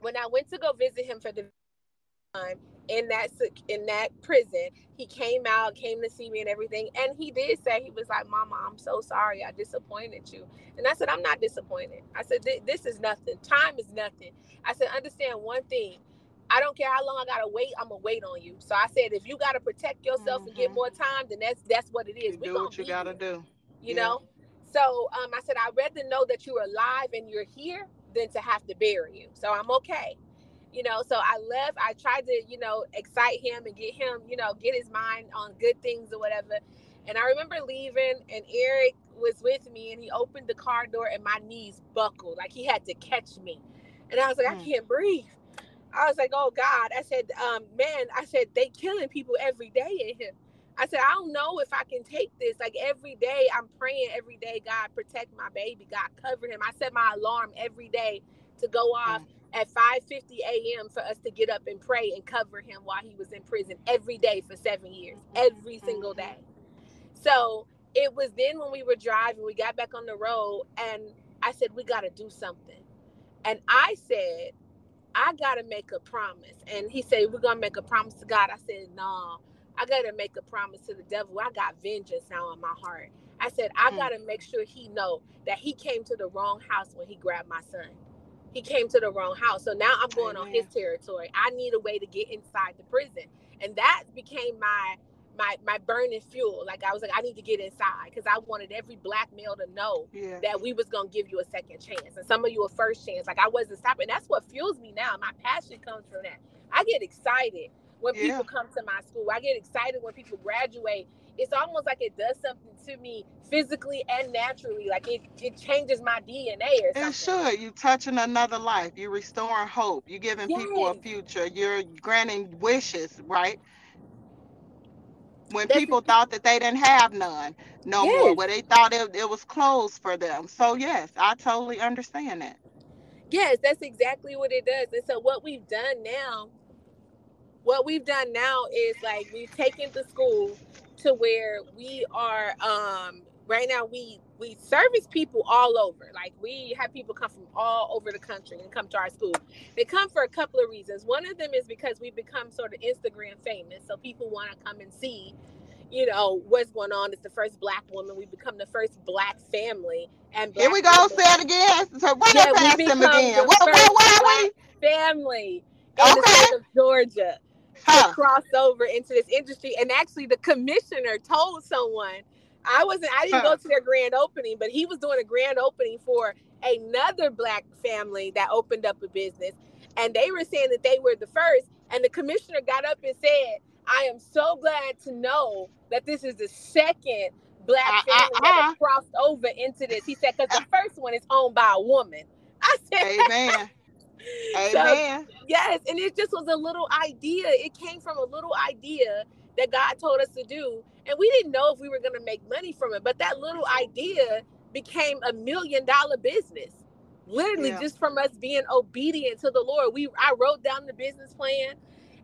Speaker 2: when I went to go visit him for the time in that in that prison, he came out, came to see me and everything, and he did say he was like, "Mama, I'm so sorry, I disappointed you." And I said, "I'm not disappointed." I said, "This is nothing. Time is nothing." I said, "Understand one thing." I don't care how long I gotta wait. I'm gonna wait on you. So I said, if you gotta protect yourself and get
Speaker 1: Mhm.
Speaker 2: more time, then that's that's what it is.
Speaker 1: You
Speaker 2: We
Speaker 1: do
Speaker 2: gonna
Speaker 1: what you gotta
Speaker 2: here
Speaker 1: do.
Speaker 2: you
Speaker 1: Yeah.
Speaker 2: know so um, i said i'd rather know that you're alive and you're here than to have to bury you so i'm okay you know so i left i tried to you know excite him and get him you know get his mind on good things or whatever and i remember leaving and eric was with me and he opened the car door and my knees buckled like he had to catch me and i was like i
Speaker 1: Mm.
Speaker 2: can't breathe i was like oh god i said um man i said they killing people every day in here I said, I don't know if I can take this. Like every day, I'm praying every day, God protect my baby, God cover him. I set my alarm every day to go off at 5:50 a.m. for us to get up and pray and cover him while he was in prison every day for seven years, every single
Speaker 1: Mhm.
Speaker 2: day. So it was then when we were driving, we got back on the road, and I said, we got to do something. And I said, I gotta make a promise. And he said, We're gonna make a promise to God. I said, No, I gotta make a promise to the devil. I got vengeance now in my heart. I said, I
Speaker 1: Hmm.
Speaker 2: gotta make sure he know that he came to the wrong house when he grabbed my son. He came to the wrong house. So now I'm going on his territory. I need a way to get inside the prison. And that became my my my burning fuel. Like I was like, I need to get inside because I wanted every black male to know
Speaker 1: Yeah.
Speaker 2: that we was gonna give you a second chance and some of you a first chance like i wasn't stopping that's what fuels me now my passion comes from that i get excited when
Speaker 1: Yeah.
Speaker 2: people come to my school i get excited when people graduate it's almost like it does something to me physically and naturally like it, it changes my dna or something
Speaker 1: It should. You touching another life. You're restoring hope. You're giving people a future. You're granting wishes, right? When
Speaker 2: That's
Speaker 1: people thought that they didn't have none no more, where they thought it, it was closed for them. So yes, I totally understand that.
Speaker 2: Yes, that's exactly what it does. And so what we've done now, what we've done now is like we've taken the school to where we are um right now we we service people all over. Like we have people come from all over the country and come to our school. They come for a couple of reasons. One of them is because we've become sort of Instagram famous. So people want to come and see, you know, what's going on. It's the first black woman. We become the first black family and
Speaker 1: Here we go. Say it again. So run
Speaker 2: Yeah, we become
Speaker 1: again.
Speaker 2: the
Speaker 1: What, what,
Speaker 2: first
Speaker 1: what we?
Speaker 2: family in the state of Georgia to cross over into this industry. And actually, the commissioner told someone, I wasn't. I didn't go to their grand opening, but he was doing a grand opening for another black family that opened up a business, and they were saying that they were the first. And the commissioner got up and said, "I am so glad to know that this is the second black
Speaker 1: Uh,
Speaker 2: family
Speaker 1: uh,
Speaker 2: that
Speaker 1: uh.
Speaker 2: has crossed over into this." He said, "Because the first one is owned by a woman." I said,
Speaker 1: Amen.
Speaker 2: So-
Speaker 1: Amen.
Speaker 2: Yes, and it just was a little idea. It came from a little idea that God told us to do, and we didn't know if we were going to make money from it. But that little idea became a million dollar business, literally
Speaker 1: Yeah.
Speaker 2: just from us being obedient to the Lord. We I wrote down the business plan,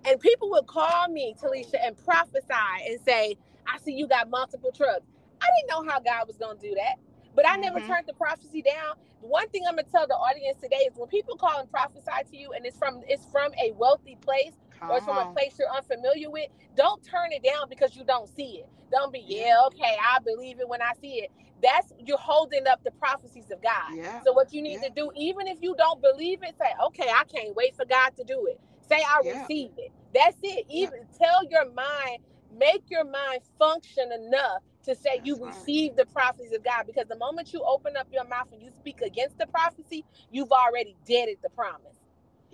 Speaker 2: and people would call me, Talesha, and prophesy and say, "I see you got multiple trucks." I didn't know how God was going to do that, but I never
Speaker 1: Mhm.
Speaker 2: turned the prophecy down one thing I'm gonna tell the audience today is when people call and prophesy to you, and it's from it's from a wealthy place or it's from a
Speaker 1: uh-huh.
Speaker 2: place you're unfamiliar with, don't turn it down because you don't see it. Don't be,
Speaker 1: Yeah.
Speaker 2: okay, I believe it when I see it. That's you're holding up the prophecies of God.
Speaker 1: Yeah.
Speaker 2: So what you need
Speaker 1: Yeah.
Speaker 2: to do, even if you don't believe it, say, okay, I can't wait for God to do it. Say I
Speaker 1: Yeah.
Speaker 2: receive it. That's it. Even tell your mind, make your mind function enough to say you
Speaker 1: That's right.
Speaker 2: receive the prophecies of God. Because the moment you open up your mouth and you speak against the prophecy, you've already deaded the promise.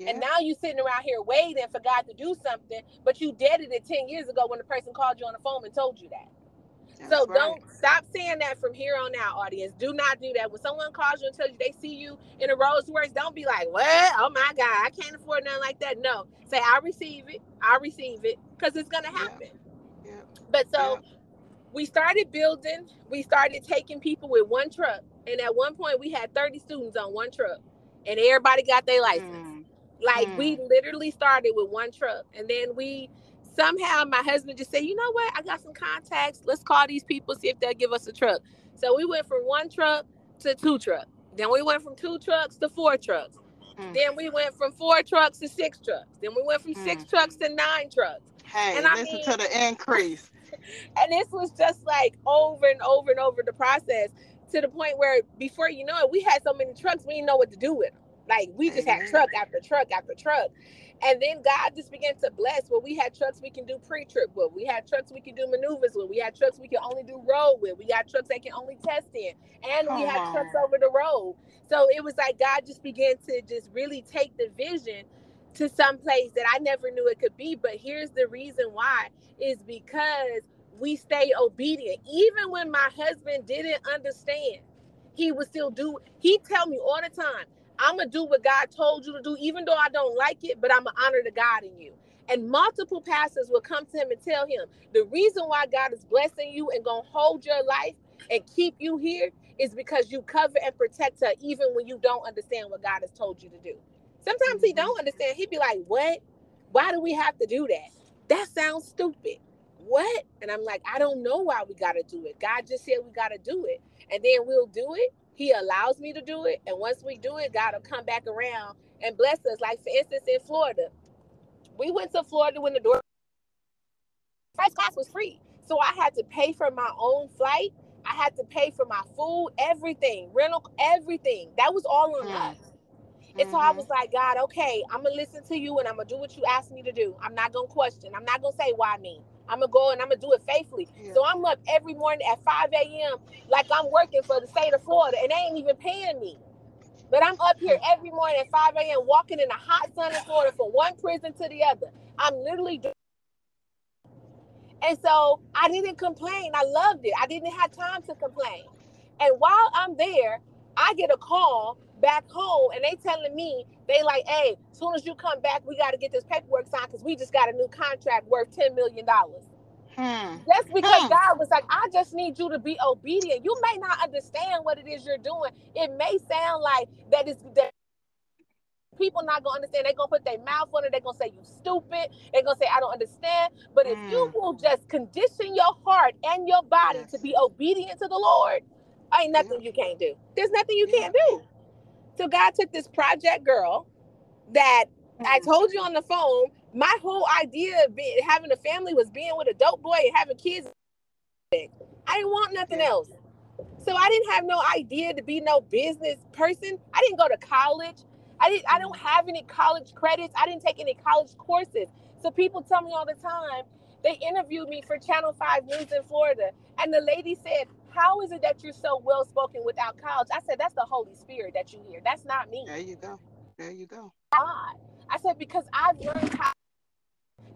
Speaker 1: Yeah.
Speaker 2: And now you sitting around here waiting for God to do something, but you deaded it 10 years ago when the person called you on the phone and told you that.
Speaker 1: That's
Speaker 2: so
Speaker 1: right.
Speaker 2: don't stop saying that from here on out, audience. Do not do that. When someone calls you and tells you they see you in a Rolls Royce, don't be like, What? Oh my God, I can't afford nothing like that. No. Say, I receive it. I receive it. Because it's gonna happen.
Speaker 1: Yeah.
Speaker 2: But so we started building, we started taking people with one truck. And at one point we had 30 students on one truck. And everybody got their license.
Speaker 1: Mm.
Speaker 2: Like we literally started with one truck, and then we somehow my husband just said, "You know what? I got some contacts. Let's call these people see if they'll give us a truck." So we went from one truck to two trucks. Then we went from two trucks to four trucks.
Speaker 1: Mm.
Speaker 2: Then we went from four trucks to six trucks. Then we went from six
Speaker 1: Mm.
Speaker 2: trucks to nine trucks.
Speaker 1: Hey,
Speaker 2: And I
Speaker 1: listen
Speaker 2: mean-
Speaker 1: to the increase.
Speaker 2: And this was just like over and over and over the process to the point where before you know it, we had so many trucks, we didn't know what to do with them. Like we just had truck after truck after truck. And then God just began to bless Well, we had trucks we can do pre-trip with. We had trucks we can do maneuvers with. We had trucks we can only do road with. We got trucks that can only test in. And we had
Speaker 1: on.
Speaker 2: trucks over the road. So it was like God just began to just really take the vision to some place that I never knew it could be. But here's the reason why is because we stay obedient. Even when my husband didn't understand, he would still do. He tell me all the time, I'm gonna do what God told you to do, even though I don't like it, but I'm gonna honor the God in you. And multiple pastors will come to him and tell him the reason why God is blessing you and gonna hold your life and keep you here is because you cover and protect her even when you don't understand what God has told you to do. Sometimes he
Speaker 1: Mhm.
Speaker 2: don't understand. He'd be like, "What? Why do we have to do that? That sounds stupid." What? And I'm like, I don't know why we got to do it. God just said we got to do it. And then we'll do it. He allows me to do it. And once we do it, God will come back around and bless us. Like, for instance, in Florida, we went to Florida when the door first class was free. So I had to pay for my own flight. I had to pay for my food, everything, rental, everything. That was all on
Speaker 1: Mm.
Speaker 2: us. And so I
Speaker 1: Mhm.
Speaker 2: was like, God, okay, I'm gonna listen to you and I'm gonna do what you asked me to do. I'm not gonna question. I'm not gonna say why me. I'm gonna go and I'm gonna do it faithfully.
Speaker 1: Yeah.
Speaker 2: So I'm up every morning at 5 a.m. like I'm working for the state of Florida and they ain't even paying me. But I'm up here hmm. every morning at 5 a.m. walking in the hot sun in Florida from one prison to the other. I'm literally doing and so I didn't complain. I loved it. I didn't have time to complain. And while I'm there, I get a call back home and they telling me, they like, hey, as soon as you come back, we got to get this paperwork signed because we just got a new contract worth $10 million.
Speaker 1: Hmm.
Speaker 2: That's because
Speaker 1: Hmm.
Speaker 2: God was like, I just need you to be obedient. You may not understand what it is you're doing. It may sound like that is that people not gonna understand. They're gonna put their mouth on it. They're gonna say you stupid. They're gonna say I don't understand. But if you
Speaker 1: Mm.
Speaker 2: will just condition your heart and your body
Speaker 1: Yes.
Speaker 2: to be obedient to the Lord, ain't nothing you can't do. There's nothing you
Speaker 1: Yeah.
Speaker 2: can't do. So God took this project girl that I
Speaker 1: Mm.
Speaker 2: told you on the phone, my whole idea of being, having a family was being with a dope boy and having kids. I didn't want nothing else. So I didn't have no idea to be no business person. I didn't go to college. I didn't I don't have any college credits. I didn't take any college courses. So people tell me all the time, they interviewed me for Channel 5 News in Florida. And the lady said, how is it that you're so well spoken without college? I said, that's the Holy Spirit that you hear. That's not me.
Speaker 1: There you go. There you go.
Speaker 2: God. I said, because I've learned how,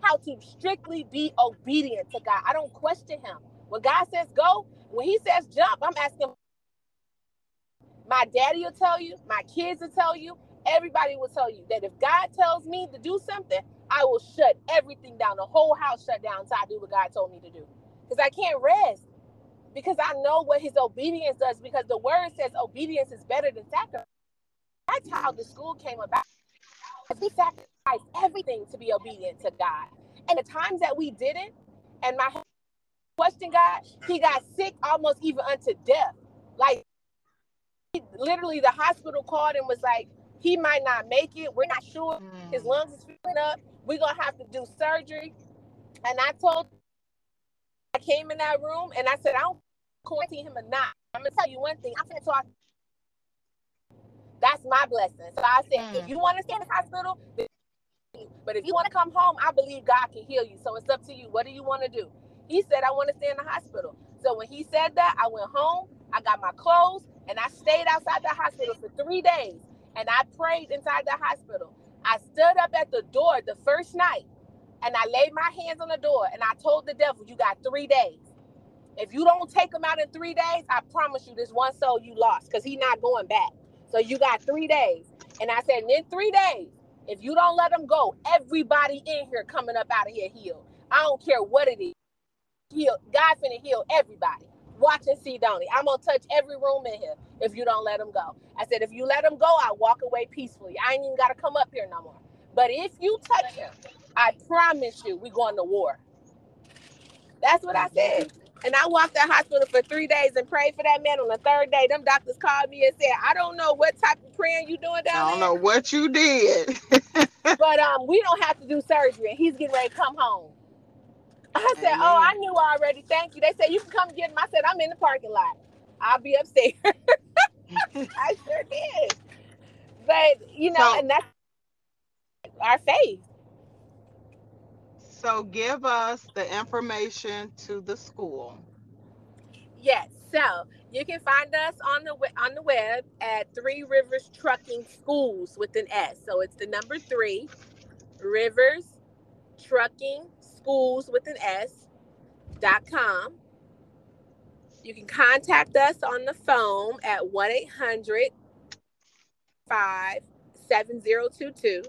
Speaker 2: how to strictly be obedient to God. I don't question him. When God says go, when he says jump, I'm asking. My daddy will tell you, my kids will tell you, everybody will tell you that if God tells me to do something, I will shut everything down. The whole house shut down until I do what God told me to do. Because I can't rest. Because I know what his obedience does. Because the word says obedience is better than sacrifice. That's how the school came about. We sacrificed everything to be obedient to God. And the times that we didn't, and my question God, he got sick almost even unto death. Like literally the hospital called and was like, he might not make it. We're not sure. His
Speaker 1: Mm.
Speaker 2: lungs is filling up. We're gonna have to do surgery. And I told I came in that room and I said, I don't quarantine him or not. I'm gonna tell you one thing. I'm gonna talk. That's my blessing. So I said,
Speaker 1: Mm.
Speaker 2: if you want to stay in the hospital, but if you want to come home, I believe God can heal you. So it's up to you. What do you want to do? He said, I want to stay in the hospital. So when he said that, I went home, I got my clothes, and I stayed outside the hospital for three days. And I prayed inside the hospital. I stood up at the door the first night and I laid my hands on the door and I told the devil, You got three days. If you don't take him out in three days, I promise you this one soul you lost because he's not going back. So you got three days. And I said, in three days, if you don't let him go, everybody in here coming up out of here healed. I don't care what it is. Heal. God finna heal everybody. Watch and see, don't? I'm gonna touch every room in here if you don't let him go. I said, if you let him go, I walk away peacefully. I ain't even gotta come up here no more. But if you touch him, I promise you, we going to war. That's what I said. And I walked that hospital for three days and prayed for that man. On the third day, them doctors called me and said, I don't know what type of praying you doing down there.
Speaker 1: I don't know what you did.
Speaker 2: but um, we don't have to do surgery. And he's getting ready to come home. I said, Oh, I knew already. Thank you. They said, You can come get him. I said, I'm in the parking lot. I'll be upstairs. I sure did. But, you know,
Speaker 1: So-
Speaker 2: and that's our faith.
Speaker 1: So give us the information to the school.
Speaker 2: Yes. So you can find us on the on the web at Three Rivers Trucking Schools with an S. So it's the number three Rivers Trucking Schools with an S dot com. You can contact us on the phone at 1 800 5 7022.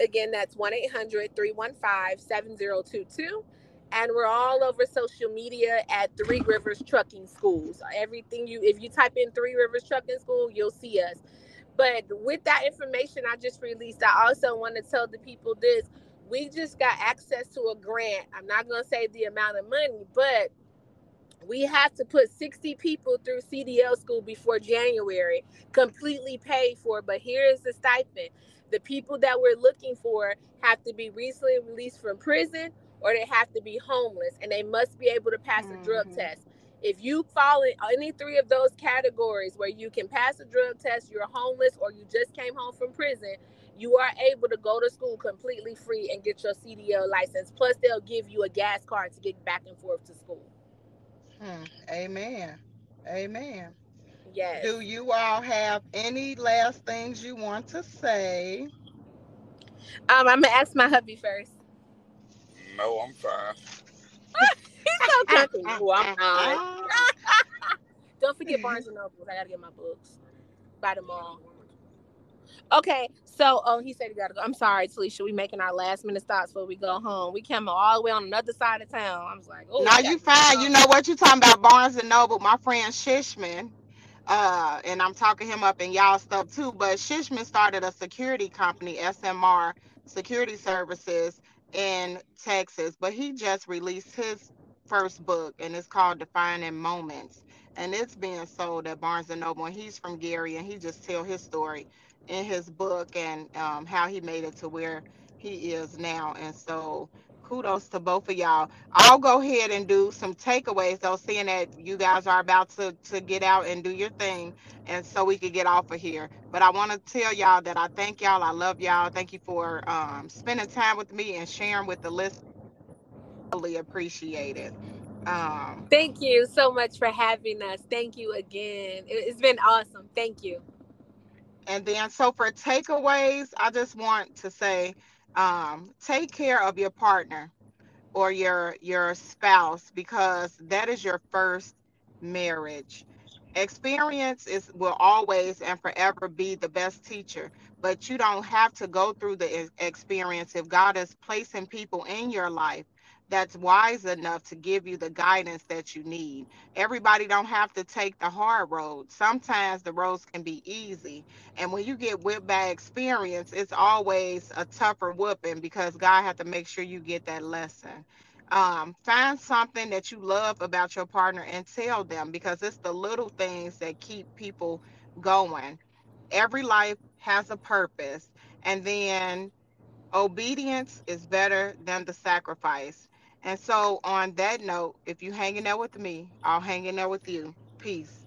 Speaker 2: Again, that's 1 800 315 7022 and we're all over social media at Three Rivers Trucking Schools. Everything you, if you type in Three Rivers Trucking School, you'll see us. But with that information I just released, I also want to tell the people this: we just got access to a grant. I'm not going to say the amount of money, but we have to put 60 people through CDL school before January, completely paid for. But here's the stipend: the people that we're looking for have to be recently released from prison or they have to be homeless and they must be able to pass a drug
Speaker 1: Mhm.
Speaker 2: test. If you fall in any three of those categories where you can pass a drug test, you're homeless, or you just came home from prison, you are able to go to school completely free and get your CDL license. Plus, they'll give you a gas card to get back and forth to school.
Speaker 1: Hmm. Amen. Amen.
Speaker 2: Yes.
Speaker 1: Do you all have any last things you want to say?
Speaker 2: Um, I'm gonna ask my hubby first.
Speaker 3: No, I'm fine.
Speaker 2: He's so comfortable. I'm fine. Don't forget Barnes and Noble. I gotta get my books by tomorrow. Okay, so oh, he said he gotta go. I'm sorry, Talesha. We making our last minute stops before we go home. We came all the way on another side of town. I was like, oh,
Speaker 1: No, you fine. You know what you talking about Barnes and Noble. My friend Shishman, uh, and I'm talking him up and y'all stuff too. But Shishman started a security company, SMR Security Services in Texas. But he just released his first book, and it's called Defining Moments, and it's being sold at Barnes and Noble. And he's from Gary, and he just tell his story in his book and um, how he made it to where he is now. And so, kudos to both of y'all. I'll go ahead and do some takeaways though, seeing that you guys are about to, to get out and do your thing and so we could get off of here. But I want to tell y'all that I thank y'all. I love y'all. Thank you for um, spending time with me and sharing with the list. Really appreciate it. Um,
Speaker 2: Thank you so much for having us. Thank you again. It- It's been awesome. Thank you.
Speaker 1: and then so for takeaways, I just want to say, um, take care of your partner or your your spouse because that is your first marriage. Experience is will always and forever be the best teacher, but you don't have to go through the experience if God is placing people in your life that's wise enough to give you the guidance that you need. Everybody don't have to take the hard road. Sometimes the roads can be easy. And when you get whipped by experience, it's always a tougher whooping because God has to make sure you get that lesson um, find something that you love about your partner and tell them because it's the little things that keep people going. Every life has a purpose, and then obedience is better than the sacrifice. And so, on that note, if you're hanging out with me, I'll hang in there with you. Peace.